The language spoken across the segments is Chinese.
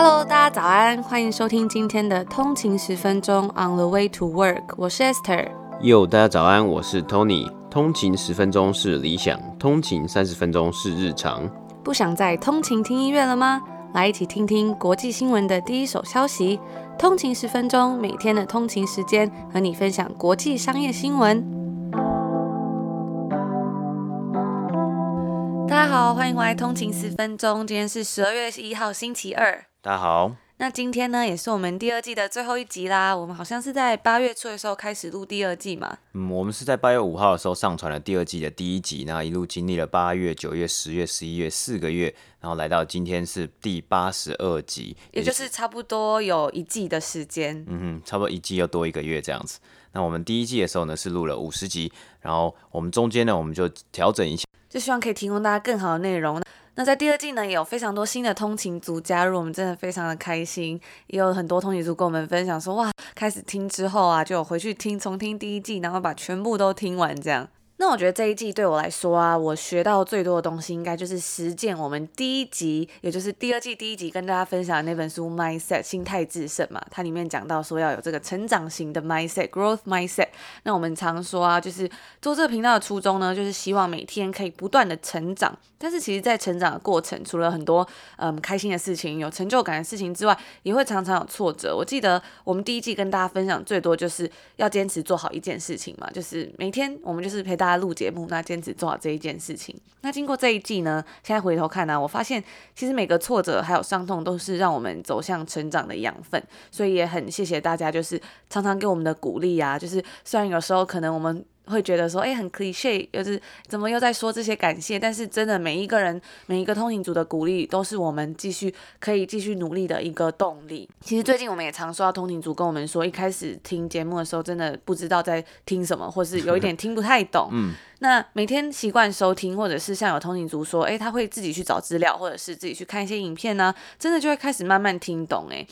Hello，大家早安，欢迎收听今天的通勤十分钟 On the way to work，我是 Esther。Yo，大家早安，我是 Tony。通勤十分钟是理想，通勤三十分钟是日常。不想再通勤听音乐了吗？来一起听听国际新闻的第一手消息。通勤十分钟，每天的通勤时间和你分享国际商业新闻。大家好，欢迎回来通勤十分钟。今天是十二月一号，星期二。大家好，那今天呢，也是我们第二季的最后一集啦。我们好像是在八月初的时候开始录第二季嘛。嗯，我们是在八月五号的时候上传了第二季的第一集，那一路经历了八月、九月、十月、十一月四个月，然后来到今天是第八十二集，也就是差不多有一季的时间。嗯哼，差不多一季又多一个月这样子。那我们第一季的时候呢，是录了五十集，然后我们中间呢，我们就调整一下，就希望可以提供大家更好的内容。那在第二季呢，也有非常多新的通勤族加入，我们真的非常的开心。也有很多通勤族跟我们分享说，哇，开始听之后啊，就有回去听重听第一季，然后把全部都听完这样。那我觉得这一季对我来说啊，我学到最多的东西应该就是实践我们第一集，也就是第二季第一集跟大家分享的那本书《Mindset 心态致胜》嘛。它里面讲到说要有这个成长型的 Mindset，Growth Mindset。那我们常说啊，就是做这个频道的初衷呢，就是希望每天可以不断的成长。但是其实，在成长的过程，除了很多嗯开心的事情、有成就感的事情之外，也会常常有挫折。我记得我们第一季跟大家分享最多就是要坚持做好一件事情嘛，就是每天我们就是陪大家。录节目，那坚持做好这一件事情。那经过这一季呢，现在回头看呢、我发现其实每个挫折还有伤痛都是让我们走向成长的养分。所以也很谢谢大家，就是常常给我们的鼓励啊。就是虽然有时候可能我们。会觉得说，哎，很 cliche，又是怎么又在说这些感谢？但是真的，每一个人，每一个通勤族的鼓励，都是我们继续可以继续努力的一个动力。其实最近我们也常收到通勤族跟我们说，一开始听节目的时候，真的不知道在听什么，或是有一点听不太懂。嗯。那每天习惯收听，或者是像有通勤族说，哎，他会自己去找资料，或者是自己去看一些影片呢，真的就会开始慢慢听懂，哎。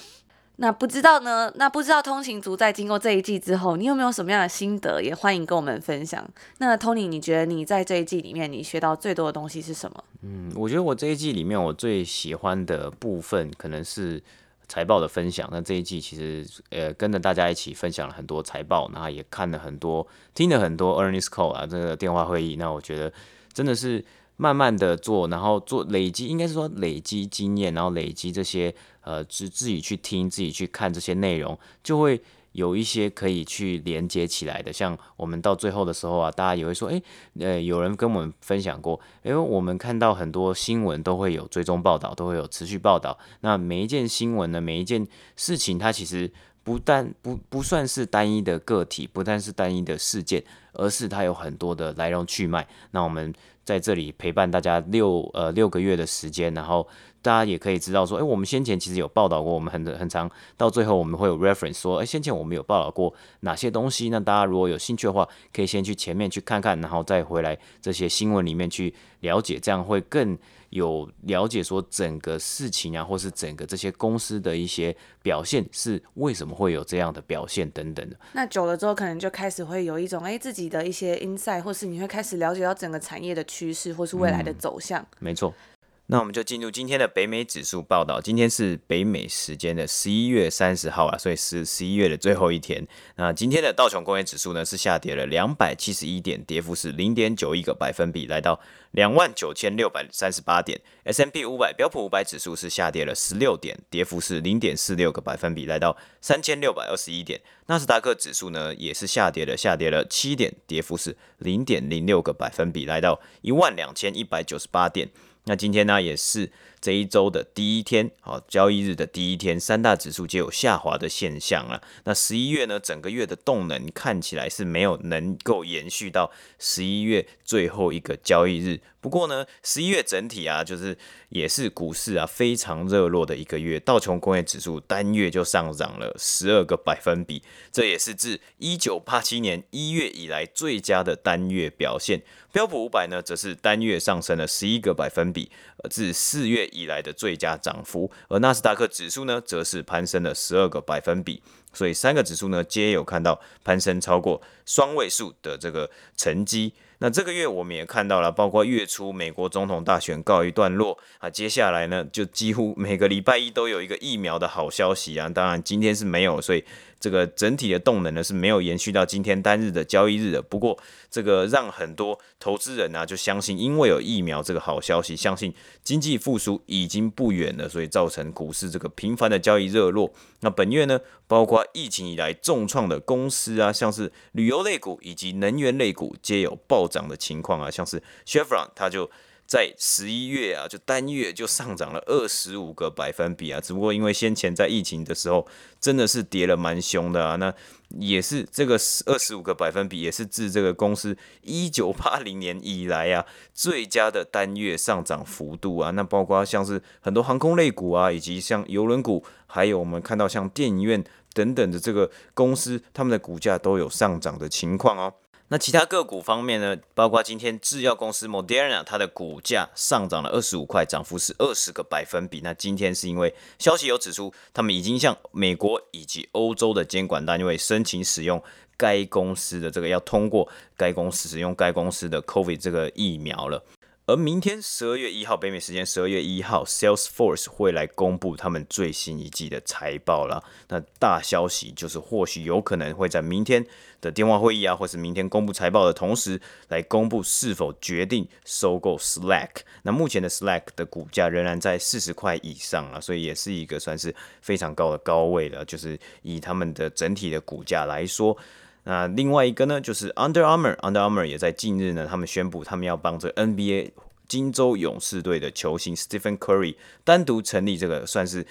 那不知道呢？那不知道通勤族在经过这一季之后，你有没有什么样的心得？也欢迎跟我们分享。那 Tony，你觉得你在这一季里面，你学到最多的东西是什么？嗯，我觉得我这一季里面，我最喜欢的部分可能是财报的分享。那这一季其实呃，跟着大家一起分享了很多财报，然后也看了很多，听了很多 earnings call 啊，这个电话会议。那我觉得真的是。慢慢的做，然后做累积，应该是说累积经验，然后累积这些呃，自自己去听，自己去看这些内容，就会有一些可以去连接起来的。像我们到最后的时候啊，大家也会说，诶，呃，有人跟我们分享过，诶我们看到很多新闻都会有追踪报道，都会有持续报道。那每一件新闻呢，每一件事情，它其实不但不不算是单一的个体，不但是单一的事件，而是它有很多的来龙去脉。那我们。在这里陪伴大家六呃六个月的时间，然后大家也可以知道说，哎，我们先前其实有报道过，我们很很长，到最后我们会有 reference 说，哎，先前我们有报道过哪些东西？那大家如果有兴趣的话，可以先去前面去看看，然后再回来这些新闻里面去了解，这样会更有了解说整个事情啊，或是整个这些公司的一些表现是为什么会有这样的表现等等的。那久了之后，可能就开始会有一种哎自己的一些 insight，或是你会开始了解到整个产业的。趋势或是未来的走向，嗯，没错。那我们就进入今天的北美指数报道。今天是北美时间的十一月三十号啊，所以是十一月的最后一天。那今天的道琼工业指数呢是下跌了两百七十一点，跌幅是零点九一个百分比，来到两万九千六百三十八点。S&P 五百标普五百指数是下跌了十六点，跌幅是零点四六个百分比，来到三千六百二十一点。纳斯达克指数呢也是下跌了，下跌了七点，跌幅是零点零六个百分比，来到一万两千一百九十八点。那今天呢，也是这一周的第一天，好，交易日的第一天，三大指数皆有下滑的现象啊。那十一月呢，整个月的动能看起来是没有能够延续到十一月最后一个交易日。不过呢，十一月整体啊，就是也是股市啊非常热络的一个月，道琼工业指数单月就上涨了十二个百分比，这也是自一九八七年一月以来最佳的单月表现。标普五百呢，则是单月上升了十一个百分比，至，四月以来的最佳涨幅。而纳斯达克指数呢，则是攀升了十二个百分比。所以三个指数呢皆有看到攀升超过双位数的这个成绩。那这个月我们也看到了，包括月初美国总统大选告一段落啊，接下来呢就几乎每个礼拜一都有一个疫苗的好消息啊，当然今天是没有，所以。这个整体的动能呢是没有延续到今天单日的交易日的。不过，这个让很多投资人呢、就相信，因为有疫苗这个好消息，相信经济复苏已经不远了，所以造成股市这个频繁的交易热络。那本月呢，包括疫情以来重创的公司啊，像是旅游类股以及能源类股，皆有暴涨的情况啊，像是 Chevron 它就。在十一月啊，就单月就上涨了二十五个百分比啊，只不过因为先前在疫情的时候真的是跌了蛮凶的啊，那也是这个二十五个百分比也是自这个公司一九八零年以来啊最佳的单月上涨幅度啊，那包括像是很多航空类股啊，以及像邮轮股，还有我们看到像电影院等等的这个公司，他们的股价都有上涨的情况哦。那其他个股方面呢，包括今天制药公司 Moderna，它的股价上涨了二十五块，涨幅是二十个百分比。那今天是因为消息有指出，他们已经向美国以及欧洲的监管单位申请使用该公司的这个，要通过该公司使用该公司的 COVID 这个疫苗了。而明天十二月一号，北美时间十二月一号，Salesforce 会来公布他们最新一季的财报了。那大消息就是，或许有可能会在明天的电话会议啊，或是明天公布财报的同时，来公布是否决定收购 Slack。那目前的 Slack 的股价仍然在四十块以上啊，所以也是一个算是非常高的高位了。就是以他们的整体的股价来说。那另外一个呢，就是 Under Armour，Under Armour 也在近日呢，他们宣布他们要帮这 NBA 金州勇士队的球星 Stephen Curry 单独成立这个算是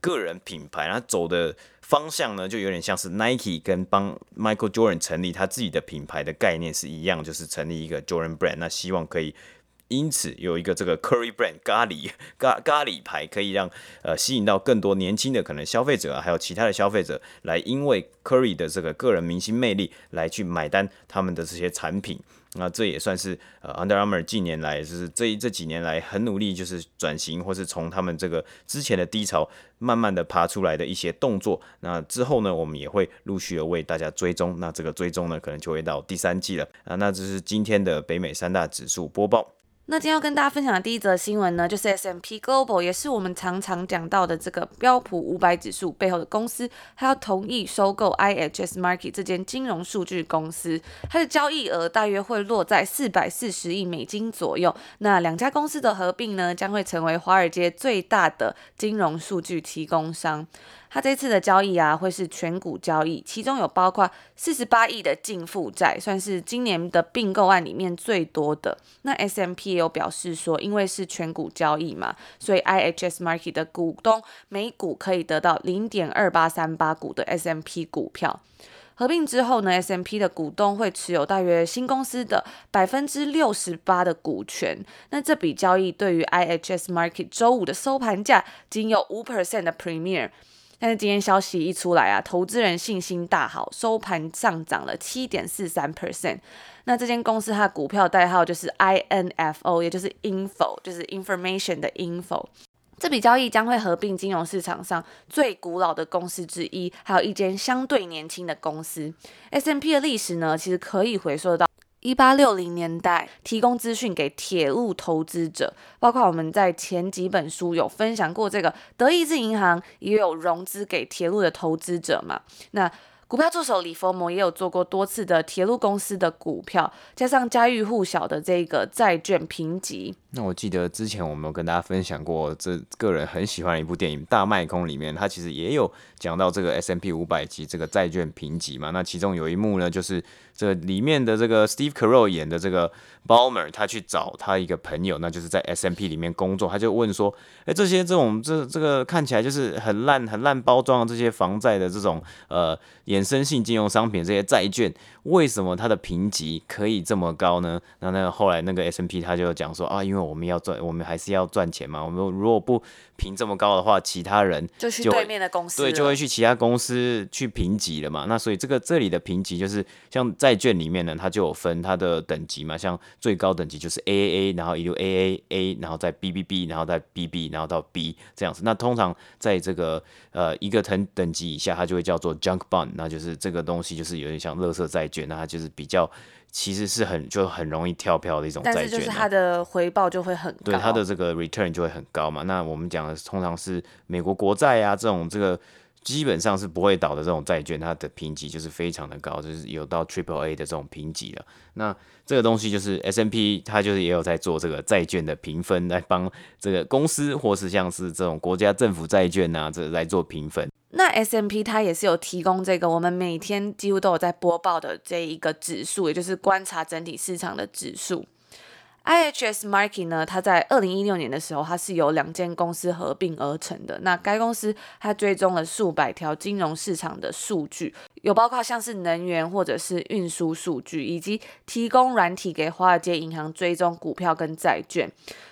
个人品牌，他走的方向呢，就有点像是 Nike 跟帮 Michael Jordan 成立他自己的品牌的概念是一样，就是成立一个 Jordan Brand，那希望可以。因此有一个这个 Curry Brand 咖喱 咖咖喱牌，可以让呃吸引到更多年轻的可能消费者啊，还有其他的消费者来，因为 Curry 的这个个人明星魅力来去买单他们的这些产品。那这也算是呃 Under Armour 近年来就是这这几年来很努力就是转型，或是从他们这个之前的低潮慢慢的爬出来的一些动作。那之后呢，我们也会陆续的为大家追踪。那这个追踪呢，可能就会到第三季了啊。那这是今天的北美三大指数播报。那今天要跟大家分享的第一则新闻呢，就是 S M P Global，也是我们常常讲到的这个标普五百指数背后的公司，它要同意收购 IHS Market 这间金融数据公司，它的交易额大约会落在四百四十亿美金左右。那两家公司的合并呢，将会成为华尔街最大的金融数据提供商。它这次的交易啊，会是全股交易，其中有包括四十八亿的净负债，算是今年的并购案里面最多的。那 S M P 有表示说，因为是全股交易嘛，所以 IHS Market 的股东每股可以得到零点二八三八股的 S M P 股票。合并之后呢，S M P 的股东会持有大约新公司的百分之六十八的股权。那这笔交易对于 IHS Market 周五的收盘价仅有五 percent 的 Premium。但是今天消息一出来啊，投资人信心大好，收盘上涨了七点四三 percent。那这间公司它的股票代号就是 INFO，也就是 info，就是 information 的 info。这笔交易将会合并金融市场上最古老的公司之一，还有一间相对年轻的公司。SMP 的历史呢，其实可以回溯到。一八六零年代，提供资讯给铁路投资者，包括我们在前几本书有分享过，这个德意志银行也有融资给铁路的投资者嘛。那股票助手李佛摩也有做过多次的铁路公司的股票，加上家喻户晓的这个债券评级。那我记得之前我们有跟大家分享过，这个人很喜欢的一部电影《大麦空》里面，他其实也有讲到这个 S M P 五百级这个债券评级嘛。那其中有一幕呢，就是这里面的这个 Steve Carell 演的这个 b a l m e r 他去找他一个朋友，那就是在 S M P 里面工作，他就问说：“哎，这些这种这这个看起来就是很烂很烂包装的这些房债的这种呃衍生性金融商品这些债券，为什么它的评级可以这么高呢？”那那后来那个 S M P 他就讲说：“啊，因为我们要赚，我们还是要赚钱嘛。我们如果不评这么高的话，其他人就去对面的公司，对，就会去其他公司去评级了嘛。那所以这个这里的评级就是像债券里面呢，它就有分它的等级嘛，像最高等级就是 AAA，然后一路 AAA，然后再 BBB，然后再 BB，然后到 B 这样子。那通常在这个呃一个等等级以下，它就会叫做 Junk Bond，那就是这个东西就是有点像垃圾债券，那它就是比较。其实是很就很容易跳票的一种债券，但是就是它的回报就会很高，对它的这个 return 就会很高嘛。那我们讲通常是美国国债啊这种这个基本上是不会倒的这种债券，它的评级就是非常的高，就是有到 Triple A 的这种评级了。那这个东西就是 S&P 它就是也有在做这个债券的评分，来帮这个公司或是像是这种国家政府债券啊这来做评分。那 S&P 它也是有提供这个我们每天几乎都有在播报的这一个指数，也就是观察整体市场的指数。IHS Markit 呢，它在二零一六年的时候，它是由两间公司合并而成的。那该公司它追踪了数百条金融市场的数据，有包括像是能源或者是运输数据，以及提供软体给华尔街银行追踪股票跟债券。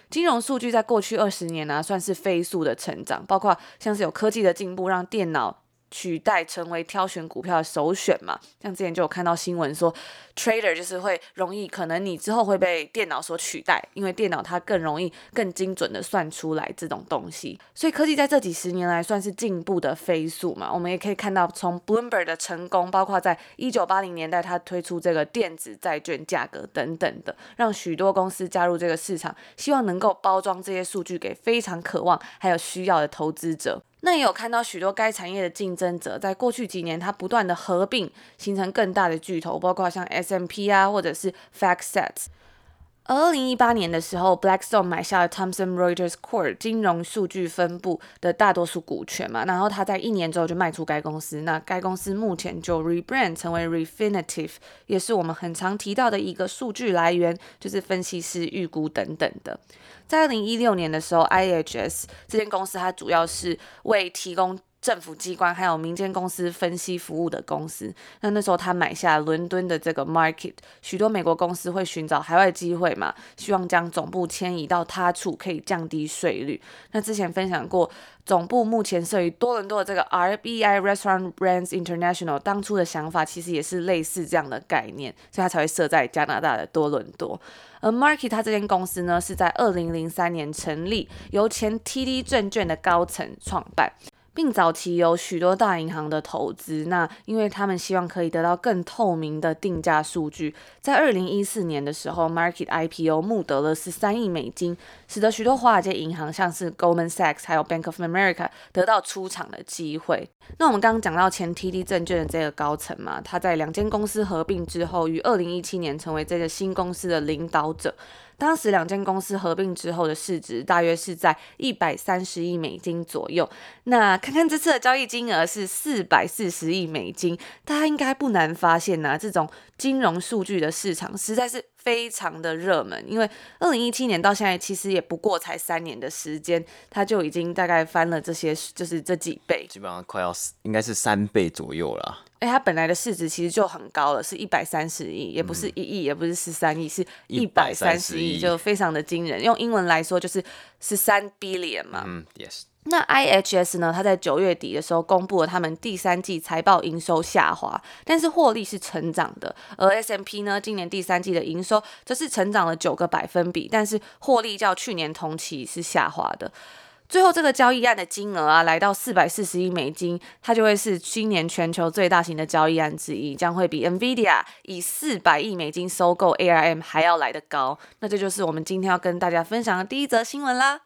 金融数据在过去二十年呢、算是飞速的成长，包括像是有科技的进步，让电脑。取代成为挑选股票的首选嘛？像之前就有看到新闻说，trader 就是会容易，可能你之后会被电脑所取代，因为电脑它更容易、更精准的算出来这种东西。所以科技在这几十年来算是进步的飞速嘛。我们也可以看到，从 Bloomberg 的成功，包括在一九八零年代它推出这个电子债券价格等等的，让许多公司加入这个市场，希望能够包装这些数据给非常渴望还有需要的投资者。那也有看到许多该产业的竞争者，在过去几年，它不断的合并，形成更大的巨头，包括像 SMP 啊，或者是 FactSet。而二零一八年的时候，Blackstone 买下了 Thomson Reuters Corp 金融数据分部的大多数股权嘛，然后他在一年之后就卖出该公司。那该公司目前就 rebrand 成为 Refinitiv，也是我们很常提到的一个数据来源，就是分析师预估等等的。在二零一六年的时候，IHS 这间公司它主要是为提供。政府机关还有民间公司分析服务的公司，那那时候他买下伦敦的这个 Market，许多美国公司会寻找海外机会嘛，希望将总部迁移到他处，可以降低税率。那之前分享过，总部目前设于多伦多的这个 RBI Restaurant Brands International，当初的想法其实也是类似这样的概念，所以它才会设在加拿大的多伦多。而 Market 它这间公司呢，是在二零零三年成立，由前 TD 证券的高层创办。并早期有许多大银行的投资，那因为他们希望可以得到更透明的定价数据，在二零一四年的时候，Market IPO 募得了十三亿美金，使得许多华尔街银行，像是 Goldman Sachs 还有 Bank of America 得到出场的机会。那我们刚刚讲到前 TD 证券的这个高层嘛，他在两间公司合并之后，于二零一七年成为这个新公司的领导者。当时两间公司合并之后的市值大约是在一百三十亿美金左右。那看看这次的交易金额是四百四十亿美金，大家应该不难发现呐、这种金融数据的市场实在是非常的热门。因为二零一七年到现在其实也不过才三年的时间，它就已经大概翻了这些，就是这几倍，基本上快要应该是三倍左右了。哎，它本来的市值其实就很高了，是一百三十亿，也不是一亿，嗯、也不是十三亿，是一百三十亿，就非常的惊人。用英文来说就是十三 billion 嘛。嗯，yes。那 IHS 呢？它在九月底的时候公布了他们第三季财报营收下滑，但是获利是成长的。而 SMP 呢，今年第三季的营收则是成长了九个百分比，但是获利较去年同期是下滑的。最后这个交易案的金额啊，来到四百四十亿美金，它就会是今年全球最大型的交易案之一，将会比 NVIDIA 以四百亿美金收购 ARM 还要来得高。那这就是我们今天要跟大家分享的第一则新闻啦。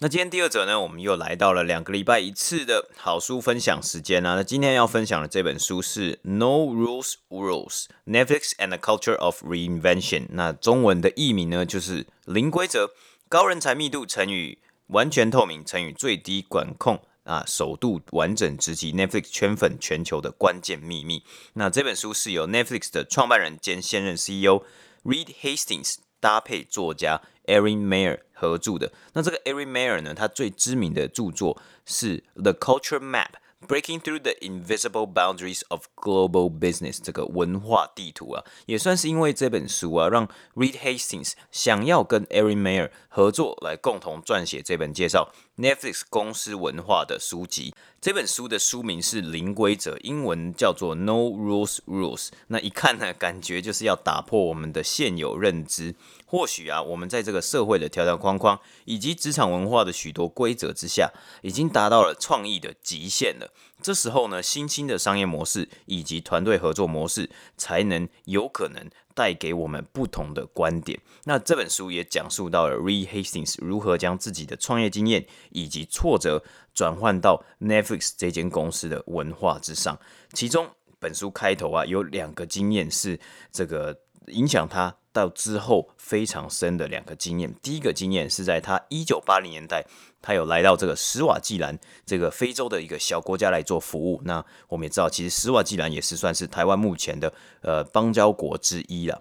那今天第二则呢，我们又来到了两个礼拜一次的好书分享时间啊。那今天要分享的这本书是 No Rules Rules Netflix and the Culture of Reinvention。那中文的译名呢，就是零规则高人才密度乘以完全透明乘以最低管控啊，首度完整直击 Netflix 圈粉全球的关键秘密。那这本书是由 Netflix 的创办人兼现任 CEO Reed Hastings 搭配作家 Erin Mayer 合著的。那这个 Erin Mayer 呢，他最知名的著作是《The Culture Map》Breaking Through the Invisible Boundaries of Global Business 这个文化地图啊，也算是因为这本书啊，让 Reed Hastings 想要跟 Erin Mayer 合作来共同撰写这本介绍 Netflix 公司文化的书籍。这本书的书名是《零规则》，英文叫做 No Rules Rules。那一看呢，感觉就是要打破我们的现有认知。或许啊，我们在这个社会的条条框框以及职场文化的许多规则之下，已经达到了创意的极限了。这时候呢，新兴的商业模式以及团队合作模式，才能有可能带给我们不同的观点。那这本书也讲述到了 Reed Hastings 如何将自己的创业经验以及挫折。转换到 Netflix 这间公司的文化之上，其中本书开头啊有两个经验是这个影响他到之后非常深的两个经验。第一个经验是在他一九八零年代，他有来到这个史瓦济兰这个非洲的一个小国家来做服务。那我们也知道，其实史瓦济兰也是算是台湾目前的呃邦交国之一了。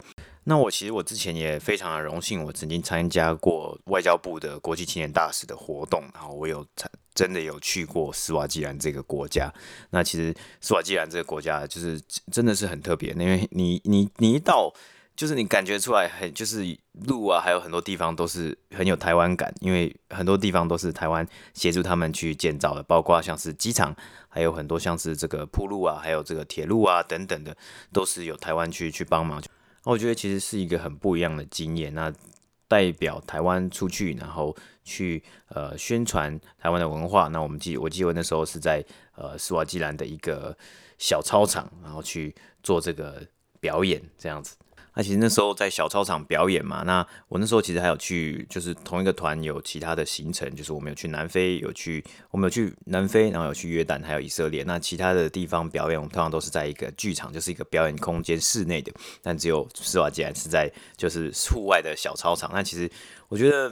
那我其实我之前也非常的荣幸，我曾经参加过外交部的国际青年大使的活动，然后我有参真的有去过斯瓦基兰这个国家。那其实斯瓦基兰这个国家就是真的是很特别，因为你你你一到，就是你感觉出来很就是路啊，还有很多地方都是很有台湾感，因为很多地方都是台湾协助他们去建造的，包括像是机场，还有很多像是这个铺路啊，还有这个铁路啊等等的，都是有台湾去去帮忙。我觉得其实是一个很不一样的经验。那代表台湾出去，然后去呃宣传台湾的文化。那我们记，我记得那时候是在呃斯瓦基兰的一个小操场，然后去做这个表演，这样子。那其实那时候在小操场表演嘛，那我那时候其实还有去，就是同一个团有其他的行程，就是我们有去南非，有去我们有去南非，然后有去约旦，还有以色列。那其他的地方表演，我们通常都是在一个剧场，就是一个表演空间，室内的。但只有斯瓦基兰是在就是户外的小操场。那其实我觉得。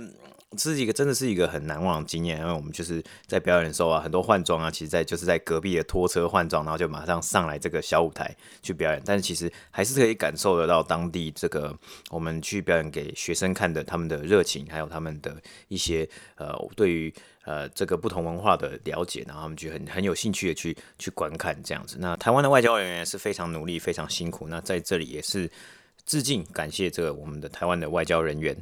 这是一个真的是一个很难忘的经验，因为我们就是在表演的时候啊，很多换装啊，其实在就是在隔壁的拖车换装，然后就马上上来这个小舞台去表演。但是其实还是可以感受得到当地这个我们去表演给学生看的他们的热情，还有他们的一些呃对于呃这个不同文化的了解，然后他们就很很有兴趣的去去观看这样子。那台湾的外交人员是非常努力、非常辛苦。那在这里也是致敬感谢这个我们的台湾的外交人员。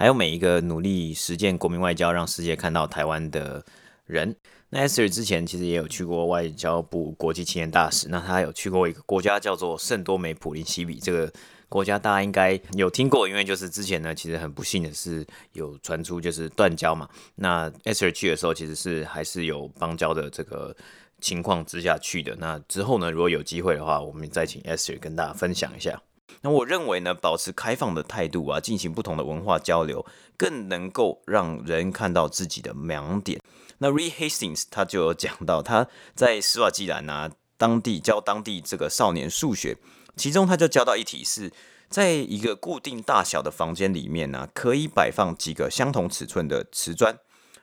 还有每一个努力实践国民外交，让世界看到台湾的人。那 Esther 之前其实也有去过外交部国际青年大使，那他有去过一个国家叫做圣多美普林西比，这个国家大家应该有听过，因为就是之前呢，其实很不幸的是有传出就是断交嘛。那 Esther 去的时候，其实是还是有邦交的这个情况之下去的。那之后呢，如果有机会的话，我们再请 Esther 跟大家分享一下。那我认为呢，保持开放的态度啊，进行不同的文化交流，更能够让人看到自己的盲点。那 Re Hastings 他就有讲到，他在斯瓦季兰啊，当地教当地这个少年数学，其中他就教到一题是，在一个固定大小的房间里面呢、可以摆放几个相同尺寸的瓷砖。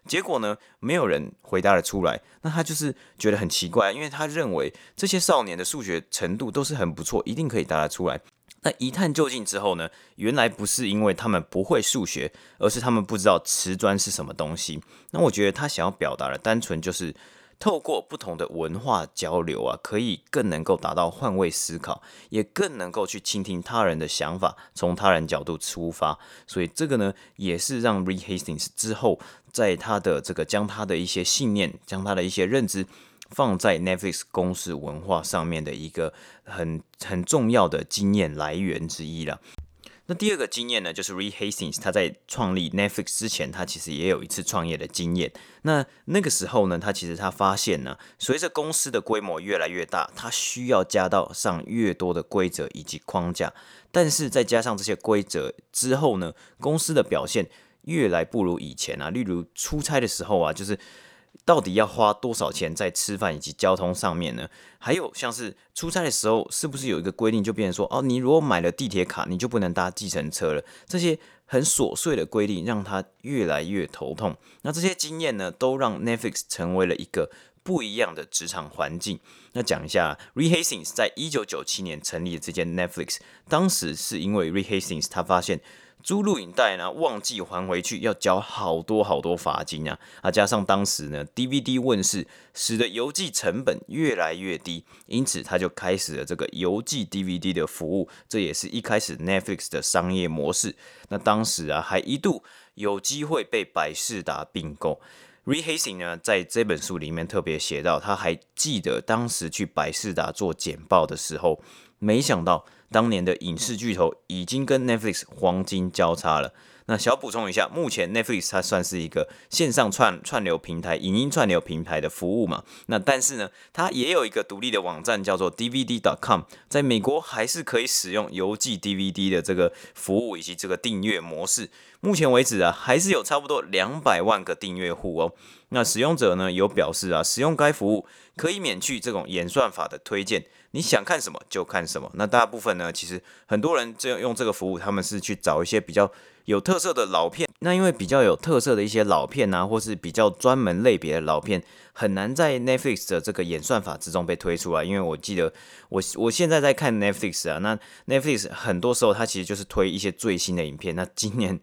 结果呢，没有人回答得出来。那他就是觉得很奇怪，因为他认为这些少年的数学程度都是很不错，一定可以答得出来。那一探究竟之后呢，原来不是因为他们不会数学，而是他们不知道瓷砖是什么东西。那我觉得他想要表达的，单纯就是透过不同的文化交流啊，可以更能够达到换位思考，也更能够去倾听他人的想法，从他人角度出发。所以这个呢，也是让 Re Hastings 之后，在他的这个将他的一些信念，将他的一些认知。放在 Netflix 公司文化上面的一个很很重要的经验来源之一了。那第二个经验呢，就是 Re Hastings，他在创立 Netflix 之前，他其实也有一次创业的经验。那那个时候呢，他其实他发现呢，随着公司的规模越来越大，他需要加到上越多的规则以及框架。但是再加上这些规则之后呢，公司的表现越来不如以前啊。例如出差的时候啊，就是。到底要花多少钱在吃饭以及交通上面呢？还有像是出差的时候，是不是有一个规定，就变成说，哦，你如果买了地铁卡，你就不能搭计程车了？这些很琐碎的规定，让他越来越头痛。那这些经验呢，都让 Netflix 成为了一个不一样的职场环境。那讲一下，Reed Hastings 在一九九七年成立的这间 Netflix，当时是因为 Reed Hastings 他发现。租录影带呢忘记还回去，要交好多好多罚金啊！啊，加上当时呢 DVD 问世，使得邮寄成本越来越低，因此他就开始了这个邮寄 DVD 的服务，这也是一开始 Netflix 的商业模式。那当时啊，还一度有机会被百事达并购。Re Hastings 呢，在这本书里面特别写到，他还记得当时去百事达做简报的时候，没想到当年的影视巨头已经跟 Netflix 黄金交叉了。那小补充一下，目前 Netflix 它算是一个线上串串流平台、影音串流平台的服务嘛。那但是呢，它也有一个独立的网站叫做 DVD.com，在美国还是可以使用邮寄 DVD 的这个服务以及这个订阅模式。目前为止啊，还是有差不多两百万个订阅户哦。那使用者呢有表示啊，使用该服务可以免去这种演算法的推荐，你想看什么就看什么。那大部分呢，其实很多人这用这个服务，他们是去找一些比较。有特色的老片，那因为比较有特色的一些老片啊，或是比较专门类别的老片，很难在 Netflix 的这个演算法之中被推出来。因为我记得我我现在在看 Netflix 啊，那 Netflix 很多时候它其实就是推一些最新的影片。那今年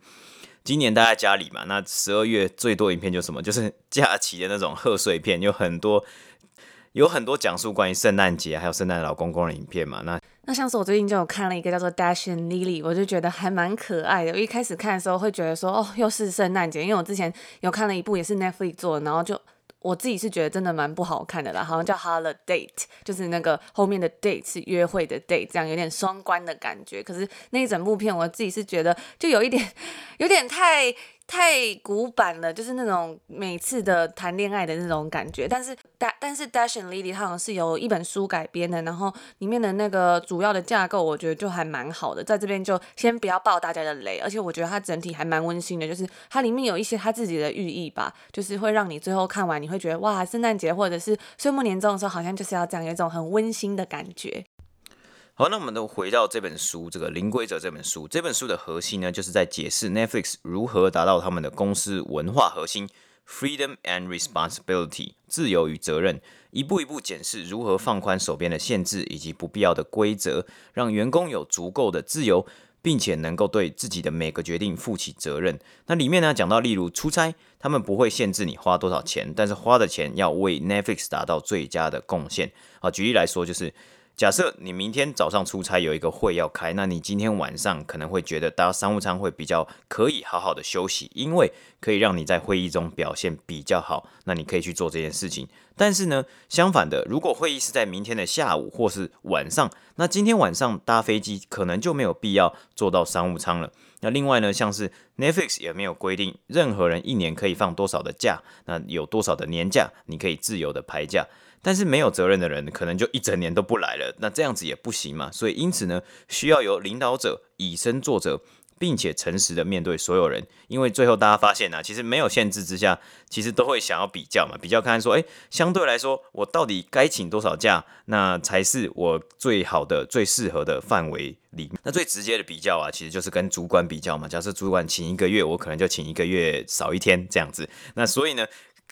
今年待在家里嘛，那十二月最多影片就什么？就是假期的那种贺岁片，有很多有很多讲述关于圣诞节还有圣诞老公公的影片嘛，那。那像是我最近就有看了一个叫做《Dash and Lily》，我就觉得还蛮可爱的。我一开始看的时候会觉得说，哦，又是圣诞节，因为我之前有看了一部也是 Netflix 做的，然后就我自己是觉得真的蛮不好看的啦，好像叫《Holiday》，就是那个后面的 date 是约会的 date，这样有点双关的感觉。可是那一整部片我自己是觉得就有一点，有点太。太古板了，就是那种每次的谈恋爱的那种感觉。但是但但是 Dash and Lily 它好像是由一本书改编的，然后里面的那个主要的架构，我觉得就还蛮好的。在这边就先不要爆大家的雷，而且我觉得它整体还蛮温馨的，就是它里面有一些它自己的寓意吧，就是会让你最后看完你会觉得哇，圣诞节或者是岁末年终的时候，好像就是要这样有一种很温馨的感觉。好，那我们都回到这本书，这个《零规则》这本书。这本书的核心呢，就是在解释 Netflix 如何达到他们的公司文化核心 （Freedom and Responsibility，自由与责任），一步一步检视如何放宽手边的限制以及不必要的规则，让员工有足够的自由，并且能够对自己的每个决定负起责任。那里面呢，讲到例如出差，他们不会限制你花多少钱，但是花的钱要为 Netflix 达到最佳的贡献。好，举例来说就是。假设你明天早上出差有一个会要开，那你今天晚上可能会觉得搭商务舱会比较可以好好的休息，因为可以让你在会议中表现比较好，那你可以去做这件事情。但是呢，相反的，如果会议是在明天的下午或是晚上，那今天晚上搭飞机可能就没有必要坐到商务舱了。那另外呢，像是 Netflix 也没有规定任何人一年可以放多少的假，那有多少的年假你可以自由的排假。但是没有责任的人，可能就一整年都不来了，那这样子也不行嘛。所以因此呢，需要由领导者以身作则，并且诚实的面对所有人。因为最后大家发现呢、啊，其实没有限制之下，其实都会想要比较嘛，比较看看说，诶，相对来说，我到底该请多少假，那才是我最好的、最适合的范围里。那最直接的比较啊，其实就是跟主管比较嘛。假设主管请一个月，我可能就请一个月少一天这样子。那所以呢，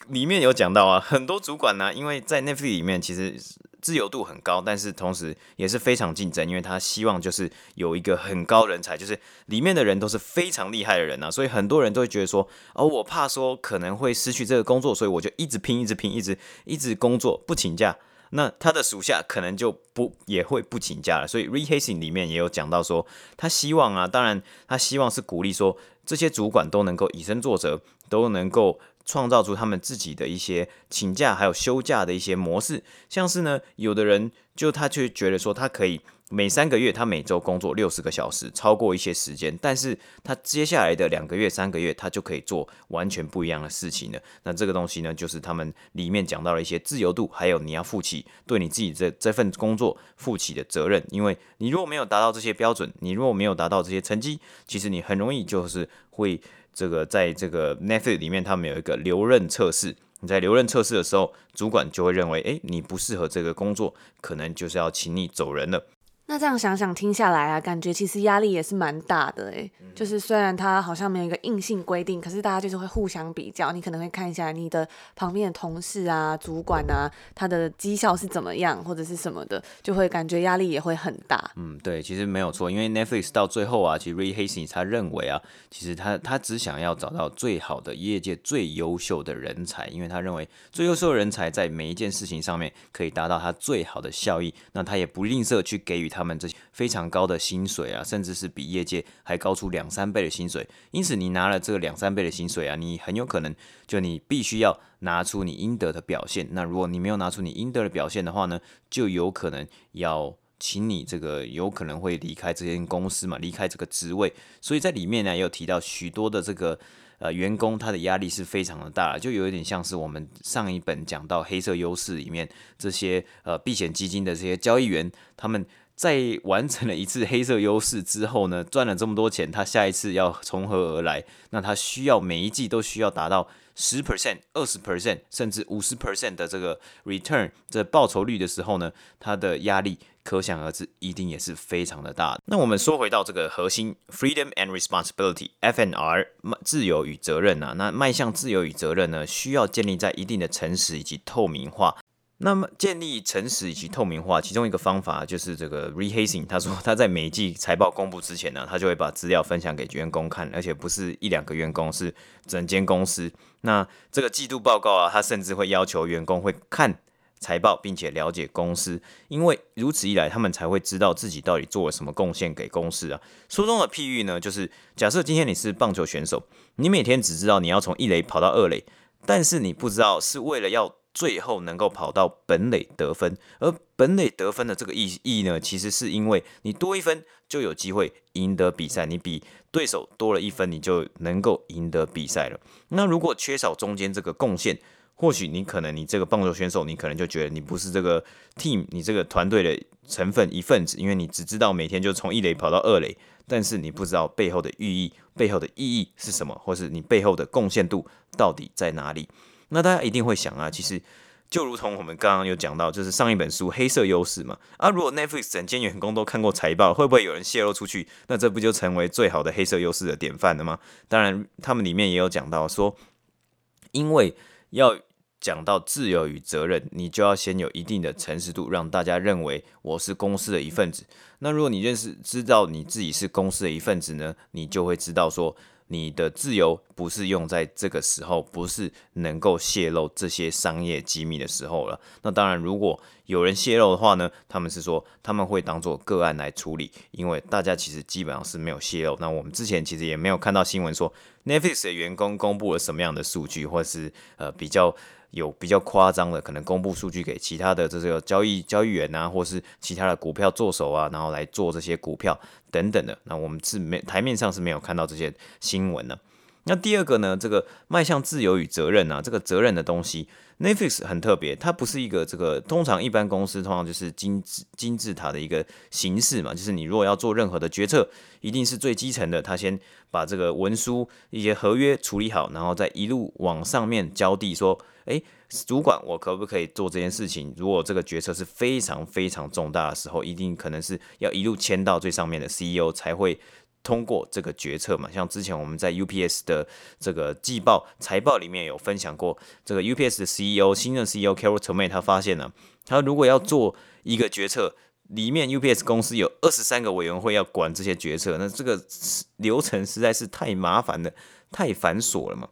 里面有讲到啊，很多主管呢、因为在 Netflix 里面其实自由度很高，但是同时也是非常竞争，因为他希望就是有一个很高人才，就是里面的人都是非常厉害的人啊，所以很多人都会觉得说，哦，我怕说可能会失去这个工作，所以我就一直拼，一直拼，一直一直工作不请假，那他的属下可能就不也会不请假了。所以 Rehasing 里面也有讲到说，他希望啊，当然他希望是鼓励说这些主管都能够以身作则，都能够。创造出他们自己的一些请假还有休假的一些模式，像是呢，有的人就他却觉得说他可以每三个月他每周工作六十个小时，超过一些时间，但是他接下来的两个月三个月他就可以做完全不一样的事情了。那这个东西呢，就是他们里面讲到了一些自由度，还有你要负起对你自己这这份工作负起的责任，因为你如果没有达到这些标准，你如果没有达到这些成绩，其实你很容易就是会。这个在这个 Netflix 里面，他们有一个留任测试。你在留任测试的时候，主管就会认为，哎，你不适合这个工作，可能就是要请你走人了。那这样想想听下来啊，感觉其实压力也是蛮大的诶。就是虽然它好像没有一个硬性规定，可是大家就是会互相比较，你可能会看一下你的旁边的同事啊、主管啊，他的绩效是怎么样，或者是什么的，就会感觉压力也会很大。嗯，对，其实没有错，因为 Netflix 到最后啊，其实 Reed Hastings 他认为啊，其实他他只想要找到最好的业界最优秀的人才，因为他认为最优秀的人才在每一件事情上面可以达到他最好的效益，那他也不吝啬去给予他他们这些非常高的薪水啊，甚至是比业界还高出两。三倍的薪水，因此你拿了这个两三倍的薪水啊，你很有可能就你必须要拿出你应得的表现。那如果你没有拿出你应得的表现的话呢，就有可能要请你这个有可能会离开这间公司嘛，离开这个职位。所以在里面呢，也有提到许多的这个呃员工，他的压力是非常的大，就有一点像是我们上一本讲到黑色优势里面这些呃避险基金的这些交易员，他们。在完成了一次黑色优势之后呢，赚了这么多钱，他下一次要从何而来？那他需要每一季都需要达到十 percent、二十 percent，甚至五十 percent 的这个 return 这报酬率的时候呢，他的压力可想而知，一定也是非常的大。那我们说回到这个核心，freedom and responsibility（FNR），自由与责任啊，那迈向自由与责任呢，需要建立在一定的诚实以及透明化。那么建立诚实以及透明化，其中一个方法就是这个 rehasing 他说 他在每季财报公布之前呢，他就会把资料分享给员工看，而且不是一两个员工，是整间公司。那这个季度报告啊，他甚至会要求员工会看财报，并且了解公司，因为如此一来，他们才会知道自己到底做了什么贡献给公司啊。书中的譬喻呢，就是假设今天你是棒球选手，你每天只知道你要从一垒跑到二垒，但是你不知道是为了要。最后能够跑到本垒得分，而本垒得分的这个意义呢，其实是因为你多一分就有机会赢得比赛，你比对手多了一分，你就能够赢得比赛了。那如果缺少中间这个贡献，或许你可能你这个棒球选手，你可能就觉得你不是这个 team，你这个团队的成分一份子，因为你只知道每天就从一垒跑到二垒，但是你不知道背后的寓意，背后的意义是什么，或是你背后的贡献度到底在哪里。那大家一定会想啊，其实就如同我们刚刚有讲到，就是上一本书《黑色优势》嘛。啊，如果 Netflix 整间员工都看过财报，会不会有人泄露出去？那这不就成为最好的黑色优势的典范了吗？当然，他们里面也有讲到说，因为要讲到自由与责任，你就要先有一定的诚实度，让大家认为我是公司的一份子。那如果你认识知道你自己是公司的一份子呢，你就会知道说。你的自由不是用在这个时候，不是能够泄露这些商业机密的时候了。那当然，如果有人泄露的话呢，他们是说他们会当做个案来处理，因为大家其实基本上是没有泄露。那我们之前其实也没有看到新闻说 Netflix 的员工公布了什么样的数据，或是呃比较。有比较夸张的，可能公布数据给其他的这个交易交易员啊，或是其他的股票作手啊，然后来做这些股票等等的。那我们是没台面上是没有看到这些新闻的。那第二个呢，这个迈向自由与责任啊，这个责任的东西，Netflix 很特别，它不是一个这个通常一般公司通常就是金字金字塔的一个形式嘛，就是你如果要做任何的决策，一定是最基层的，他先把这个文书一些合约处理好，然后再一路往上面交递说，诶，主管我可不可以做这件事情？如果这个决策是非常非常重大的时候，一定可能是要一路签到最上面的 CEO 才会。通过这个决策嘛，像之前我们在 UPS 的这个季报财报里面有分享过，这个 UPS 的 CEO 新任 CEO Carol Tomé 他发现呢，他如果要做一个决策，里面 UPS 公司有二十三个委员会要管这些决策，那这个流程实在是太麻烦了，太繁琐了嘛。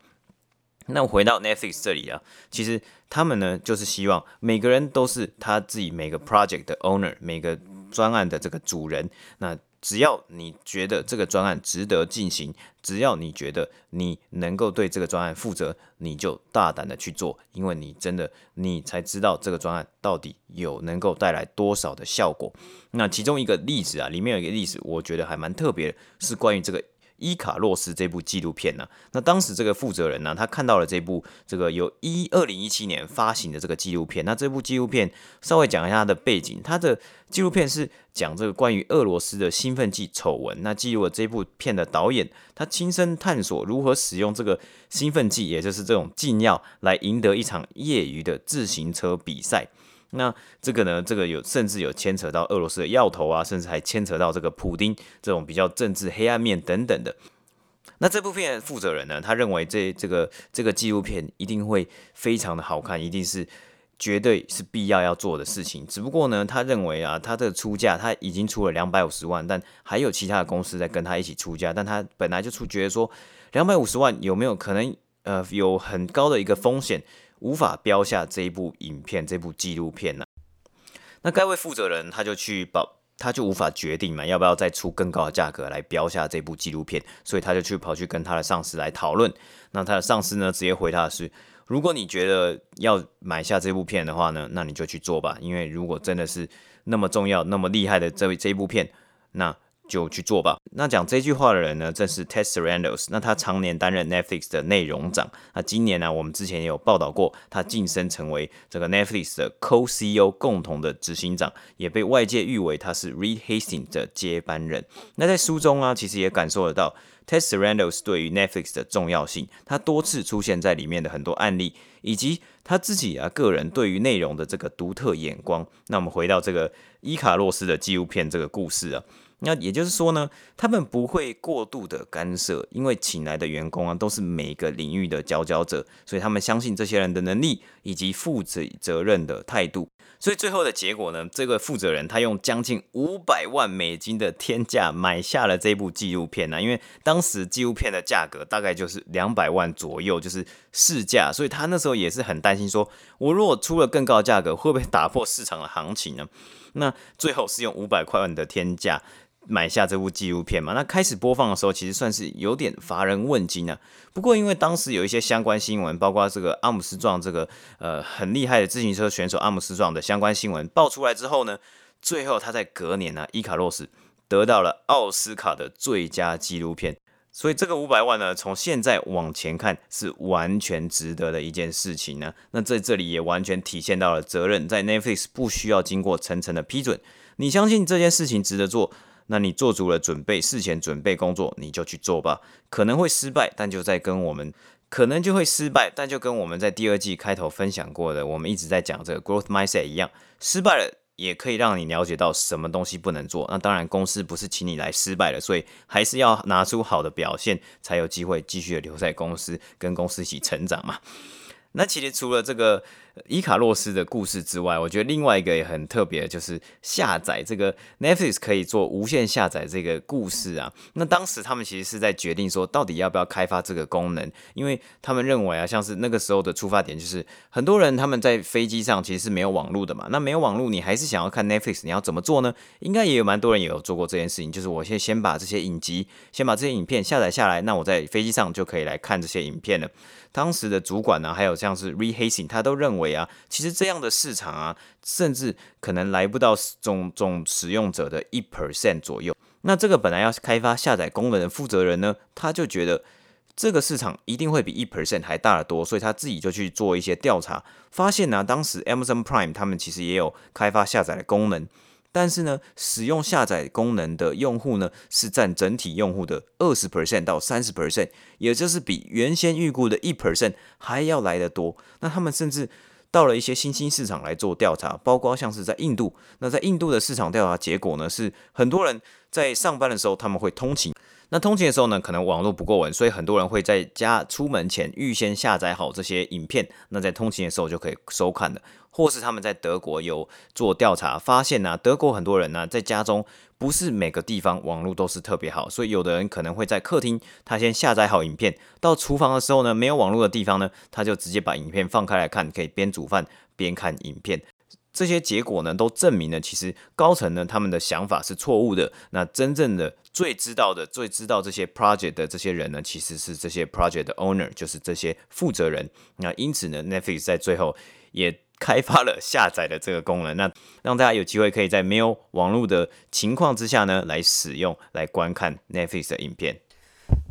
那回到 Netflix 这里啊，其实他们呢就是希望每个人都是他自己每个 project 的 owner，每个专案的这个主人，那。只要你觉得这个专案值得进行，只要你觉得你能够对这个专案负责，你就大胆的去做，因为你真的你才知道这个专案到底有能够带来多少的效果。那其中一个例子啊，里面有一个例子，我觉得还蛮特别的，是关于这个。伊卡洛斯这部纪录片呢，那当时这个负责人呢，他看到了这部这个有一二零一七年发行的这个纪录片。那这部纪录片稍微讲一下它的背景，它的纪录片是讲这个关于俄罗斯的兴奋剂丑闻。那记录了这部片的导演，他亲身探索如何使用这个兴奋剂，也就是这种禁药，来赢得一场业余的自行车比赛。那这个呢，这个有甚至有牵扯到俄罗斯的要头啊，甚至还牵扯到这个普丁这种比较政治黑暗面等等的。那这部片负责人呢，他认为这这个这个纪录片一定会非常的好看，一定是绝对是必要要做的事情。只不过呢，他认为啊，他的出价他已经出了两百五十万，但还有其他的公司在跟他一起出价，但他本来就出觉得说两百五十万有没有可能呃有很高的一个风险。无法标下这一部影片，这部纪录片呢、那该位负责人他就去保，他就无法决定嘛，要不要再出更高的价格来标下这部纪录片，所以他就去跑去跟他的上司来讨论。那他的上司呢，直接回答的是：如果你觉得要买下这部片的话呢，那你就去做吧，因为如果真的是那么重要、那么厉害的这这一部片，那。就去做吧。那讲这句话的人呢，正是 Ted Sarandos。那他常年担任 Netflix 的内容长。那今年呢、我们之前也有报道过，他晋升成为这个 Netflix 的 Co-CEO 共同的执行长，也被外界誉为他是 Reed Hastings 的接班人。那在书中啊，其实也感受得到 Ted Sarandos 对于 Netflix 的重要性。他多次出现在里面的很多案例，以及他自己啊个人对于内容的这个独特眼光。那我们回到这个伊卡洛斯的纪录片这个故事啊。那也就是说呢，他们不会过度的干涉，因为请来的员工啊都是每个领域的佼佼者，所以他们相信这些人的能力以及负责责任的态度。所以最后的结果呢，这个负责人他用将近五百万美金的天价买下了这部纪录片呢，因为当时纪录片的价格大概就是两百万左右，就是市价，所以他那时候也是很担心说，我如果出了更高的价格，会不会打破市场的行情呢？那最后是用五百块万的天价。买下这部纪录片嘛，那开始播放的时候，其实算是有点乏人问津啊。不过因为当时有一些相关新闻，包括这个阿姆斯壮这个呃很厉害的自行车选手阿姆斯壮的相关新闻爆出来之后呢，最后他在隔年呢、啊，伊卡洛斯得到了奥斯卡的最佳纪录片。所以这个五百万呢，从现在往前看是完全值得的一件事情呢。那在这里也完全体现到了责任，在 Netflix 不需要经过层层的批准，你相信这件事情值得做。那你做足了准备，事前准备工作，你就去做吧。可能会失败，但就在跟我们可能就会失败，但就跟我们在第二季开头分享过的，我们一直在讲这个 growth mindset 一样，失败了也可以让你了解到什么东西不能做。那当然，公司不是请你来失败的，所以还是要拿出好的表现，才有机会继续留在公司，跟公司一起成长嘛。那其实除了这个伊卡洛斯的故事之外，我觉得另外一个也很特别，就是下载这个 Netflix 可以做无限下载这个故事啊。那当时他们其实是在决定说，到底要不要开发这个功能，因为他们认为啊，像是那个时候的出发点就是，很多人他们在飞机上其实是没有网络的嘛。那没有网络，你还是想要看 Netflix，你要怎么做呢？应该也有蛮多人也有做过这件事情，就是我先先把这些影集，先把这些影片下载下来，那我在飞机上就可以来看这些影片了。当时的主管呢、还有像是 Rehasing，他都认为为啊，其实这样的市场啊，甚至可能来不到总总使用者的一 percent 左右。那这个本来要开发下载功能的负责人呢，他就觉得这个市场一定会比一 percent 还大得多，所以他自己就去做一些调查，发现呢、当时 Amazon Prime 他们其实也有开发下载的功能。但是呢，使用下载功能的用户呢，是占整体用户的二十 percent 到三十 percent，也就是比原先预估的一 percent 还要来得多。那他们甚至到了一些新兴市场来做调查，包括像是在印度。那在印度的市场调查结果呢，是很多人在上班的时候他们会通勤。那通勤的时候呢，可能网络不够稳，所以很多人会在家出门前预先下载好这些影片，那在通勤的时候就可以收看了。或是他们在德国有做调查，发现呢、德国很多人呢、在家中不是每个地方网络都是特别好，所以有的人可能会在客厅，他先下载好影片，到厨房的时候呢，没有网络的地方呢，他就直接把影片放开来看，可以边煮饭边看影片。这些结果呢，都证明了其实高层呢，他们的想法是错误的。那真正的最知道的、最知道这些 project 的这些人呢，其实是这些 project 的 owner，就是这些负责人。那因此呢，Netflix 在最后也开发了下载的这个功能，那让大家有机会可以在没有网络的情况之下呢，来使用、来观看 Netflix 的影片。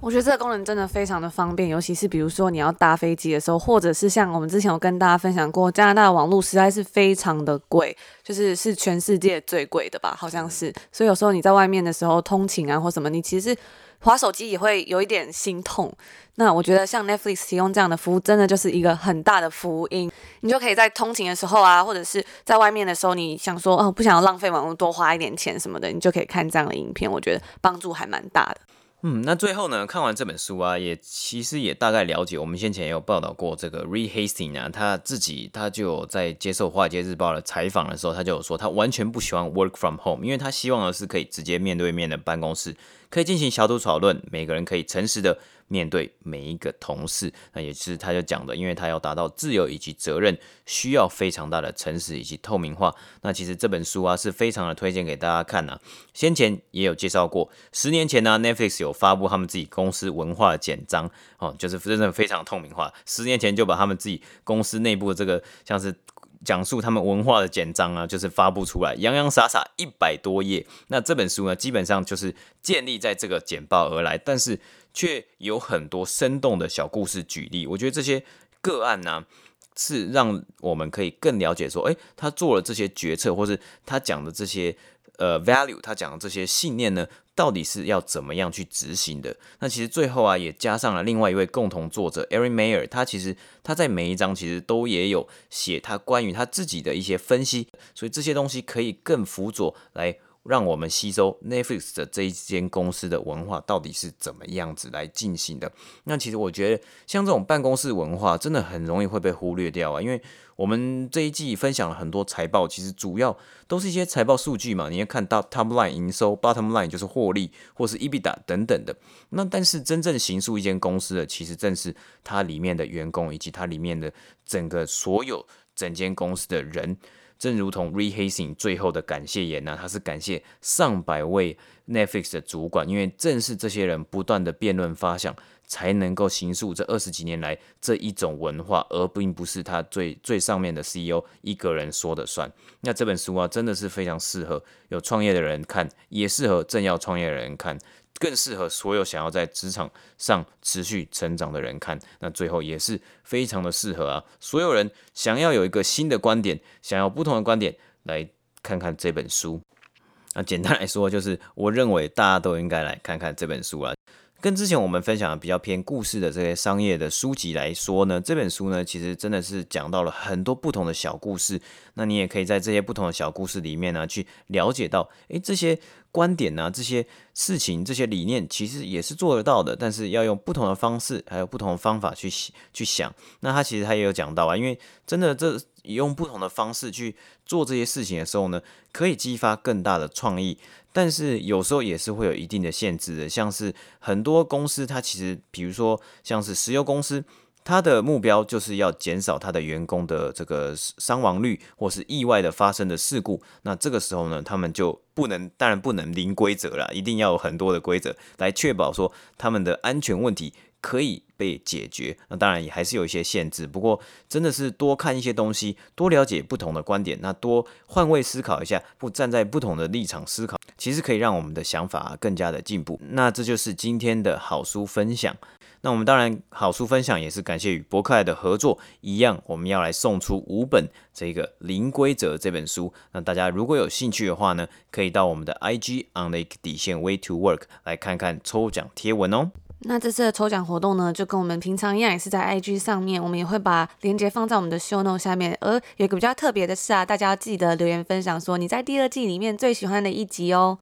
我觉得这个功能真的非常的方便，尤其是比如说你要搭飞机的时候，或者是像我们之前有跟大家分享过，加拿大的网络实在是非常的贵，就是是全世界最贵的吧，好像是。所以有时候你在外面的时候通勤啊或什么，你其实是滑手机也会有一点心痛。那我觉得像 Netflix 提供这样的服务，真的就是一个很大的福音。你就可以在通勤的时候啊，或者是在外面的时候，你想说哦，不想要浪费网络，多花一点钱什么的，你就可以看这样的影片。我觉得帮助还蛮大的。嗯，那最后呢，看完这本书啊，也其实也大概了解，我们先前也有报道过这个 Reed Hastings 啊，他自己他就有在接受《华尔街日报》的采访的时候，他就有说，他完全不喜欢 Work from Home，因为他希望的是可以直接面对面的办公室，可以进行小组讨论，每个人可以诚实的。面对每一个同事，那也是他就讲的，因为他要达到自由以及责任，需要非常大的诚实以及透明化。那其实这本书啊是非常的推荐给大家看啊。先前也有介绍过，十年前呢，Netflix 有发布他们自己公司文化的简章哦，就是真的非常透明化。十年前就把他们自己公司内部的这个像是。讲述他们文化的简章啊，就是发布出来，洋洋洒洒一百多页。那这本书呢，基本上就是建立在这个简报而来，但是却有很多生动的小故事举例。我觉得这些个案呢、是让我们可以更了解说，诶，他做了这些决策，或是他讲的这些。呃，value，他讲的这些信念呢，到底是要怎么样去执行的？那其实最后啊，也加上了另外一位共同作者 Erin Meyer，他其实他在每一章其实都也有写他关于他自己的一些分析，所以这些东西可以更辅佐来让我们吸收 Netflix 的这一间公司的文化到底是怎么样子来进行的。那其实我觉得像这种办公室文化真的很容易会被忽略掉啊，因为。我们这一季分享了很多财报，其实主要都是一些财报数据嘛。你要看到 top line 营收，bottom line 就是获利，或是 EBITDA 等等的。那但是真正形塑一间公司的，其实正是它里面的员工以及它里面的整个所有整间公司的人。正如同 Reed Hastings 最后的感谢言呢，他是感谢上百位 Netflix 的主管，因为正是这些人不断的辩论发想。才能够形塑这二十几年来这一种文化，而并不是他最最上面的 CEO 一个人说的算。那这本书啊，真的是非常适合有创业的人看，也适合正要创业的人看，更适合所有想要在职场上持续成长的人看。那最后也是非常的适合啊，所有人想要有一个新的观点，想要不同的观点，来看看这本书。那简单来说，就是我认为大家都应该来看看这本书啊。跟之前我们分享的比较偏故事的这些商业的书籍来说呢，这本书呢，其实真的是讲到了很多不同的小故事。那你也可以在这些不同的小故事里面呢，去了解到，诶，这些观点呢，这些事情，这些理念，其实也是做得到的，但是要用不同的方式，还有不同的方法去去想。那他其实他也有讲到啊，因为真的这用不同的方式去做这些事情的时候呢，可以激发更大的创意。但是有时候也是会有一定的限制的，像是很多公司，它其实，比如说像是石油公司，它的目标就是要减少它的员工的这个伤亡率，或是意外的发生的事故。那这个时候呢，他们就不能，当然不能零规则了，一定要有很多的规则来确保说他们的安全问题。可以被解决，那当然也还是有一些限制。不过真的是多看一些东西，多了解不同的观点，那多换位思考一下，不站在不同的立场思考，其实可以让我们的想法更加的进步。那这就是今天的好书分享。那我们当然好书分享也是感谢与博客来的合作，一样我们要来送出五本这个零规则这本书。那大家如果有兴趣的话呢，可以到我们的 IG on the 底线 way to work 来看看抽奖贴文哦。那这次的抽奖活动呢，就跟我们平常一样，也是在 IG 上面，我们也会把链接放在我们的 show note 下面。而有一个比较特别的是啊，大家要记得留言分享说你在第二季里面最喜欢的一集哦。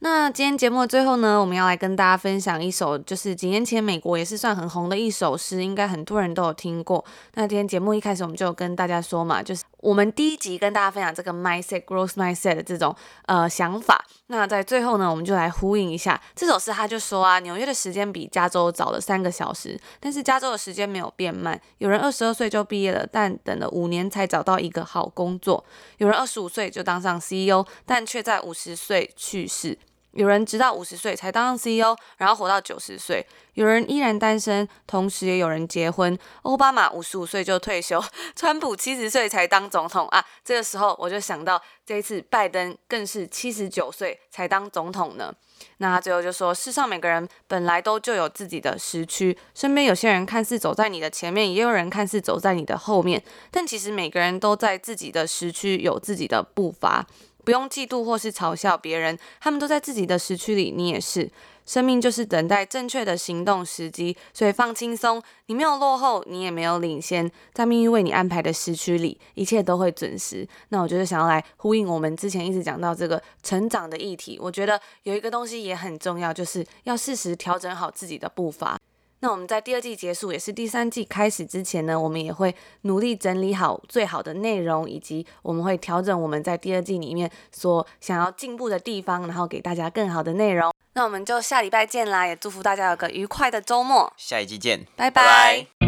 那今天节目的最后呢，我们要来跟大家分享一首，就是几年前美国也是算很红的一首诗，应该很多人都有听过。那今天节目一开始我们就跟大家说嘛，就是我们第一集跟大家分享这个 mindset growth mindset 的这种呃想法。那在最后呢，我们就来呼应一下这首诗，他就说啊，纽约的时间比加州早了三个小时，但是加州的时间没有变慢。有人二十二岁就毕业了，但等了五年才找到一个好工作；有人二十五岁就当上 CEO，但却在五十岁去世。有人直到五十岁才当上 CEO，然后活到九十岁；有人依然单身，同时也有人结婚。奥巴马五十五岁就退休，川普七十岁才当总统啊！这个时候我就想到，这一次拜登更是七十九岁才当总统呢。那他最后就说：世上每个人本来都就有自己的时区，身边有些人看似走在你的前面，也有人看似走在你的后面，但其实每个人都在自己的时区有自己的步伐。不用嫉妒或是嘲笑别人，他们都在自己的时区里，你也是。生命就是等待正确的行动时机，所以放轻松。你没有落后，你也没有领先，在命运为你安排的时区里，一切都会准时。那我就是想要来呼应我们之前一直讲到这个成长的议题。我觉得有一个东西也很重要，就是要适时调整好自己的步伐。那我们在第二季结束，也是第三季开始之前呢，我们也会努力整理好最好的内容，以及我们会调整我们在第二季里面所想要进步的地方，然后给大家更好的内容。那我们就下礼拜见啦，也祝福大家有个愉快的周末。下一季见，拜拜。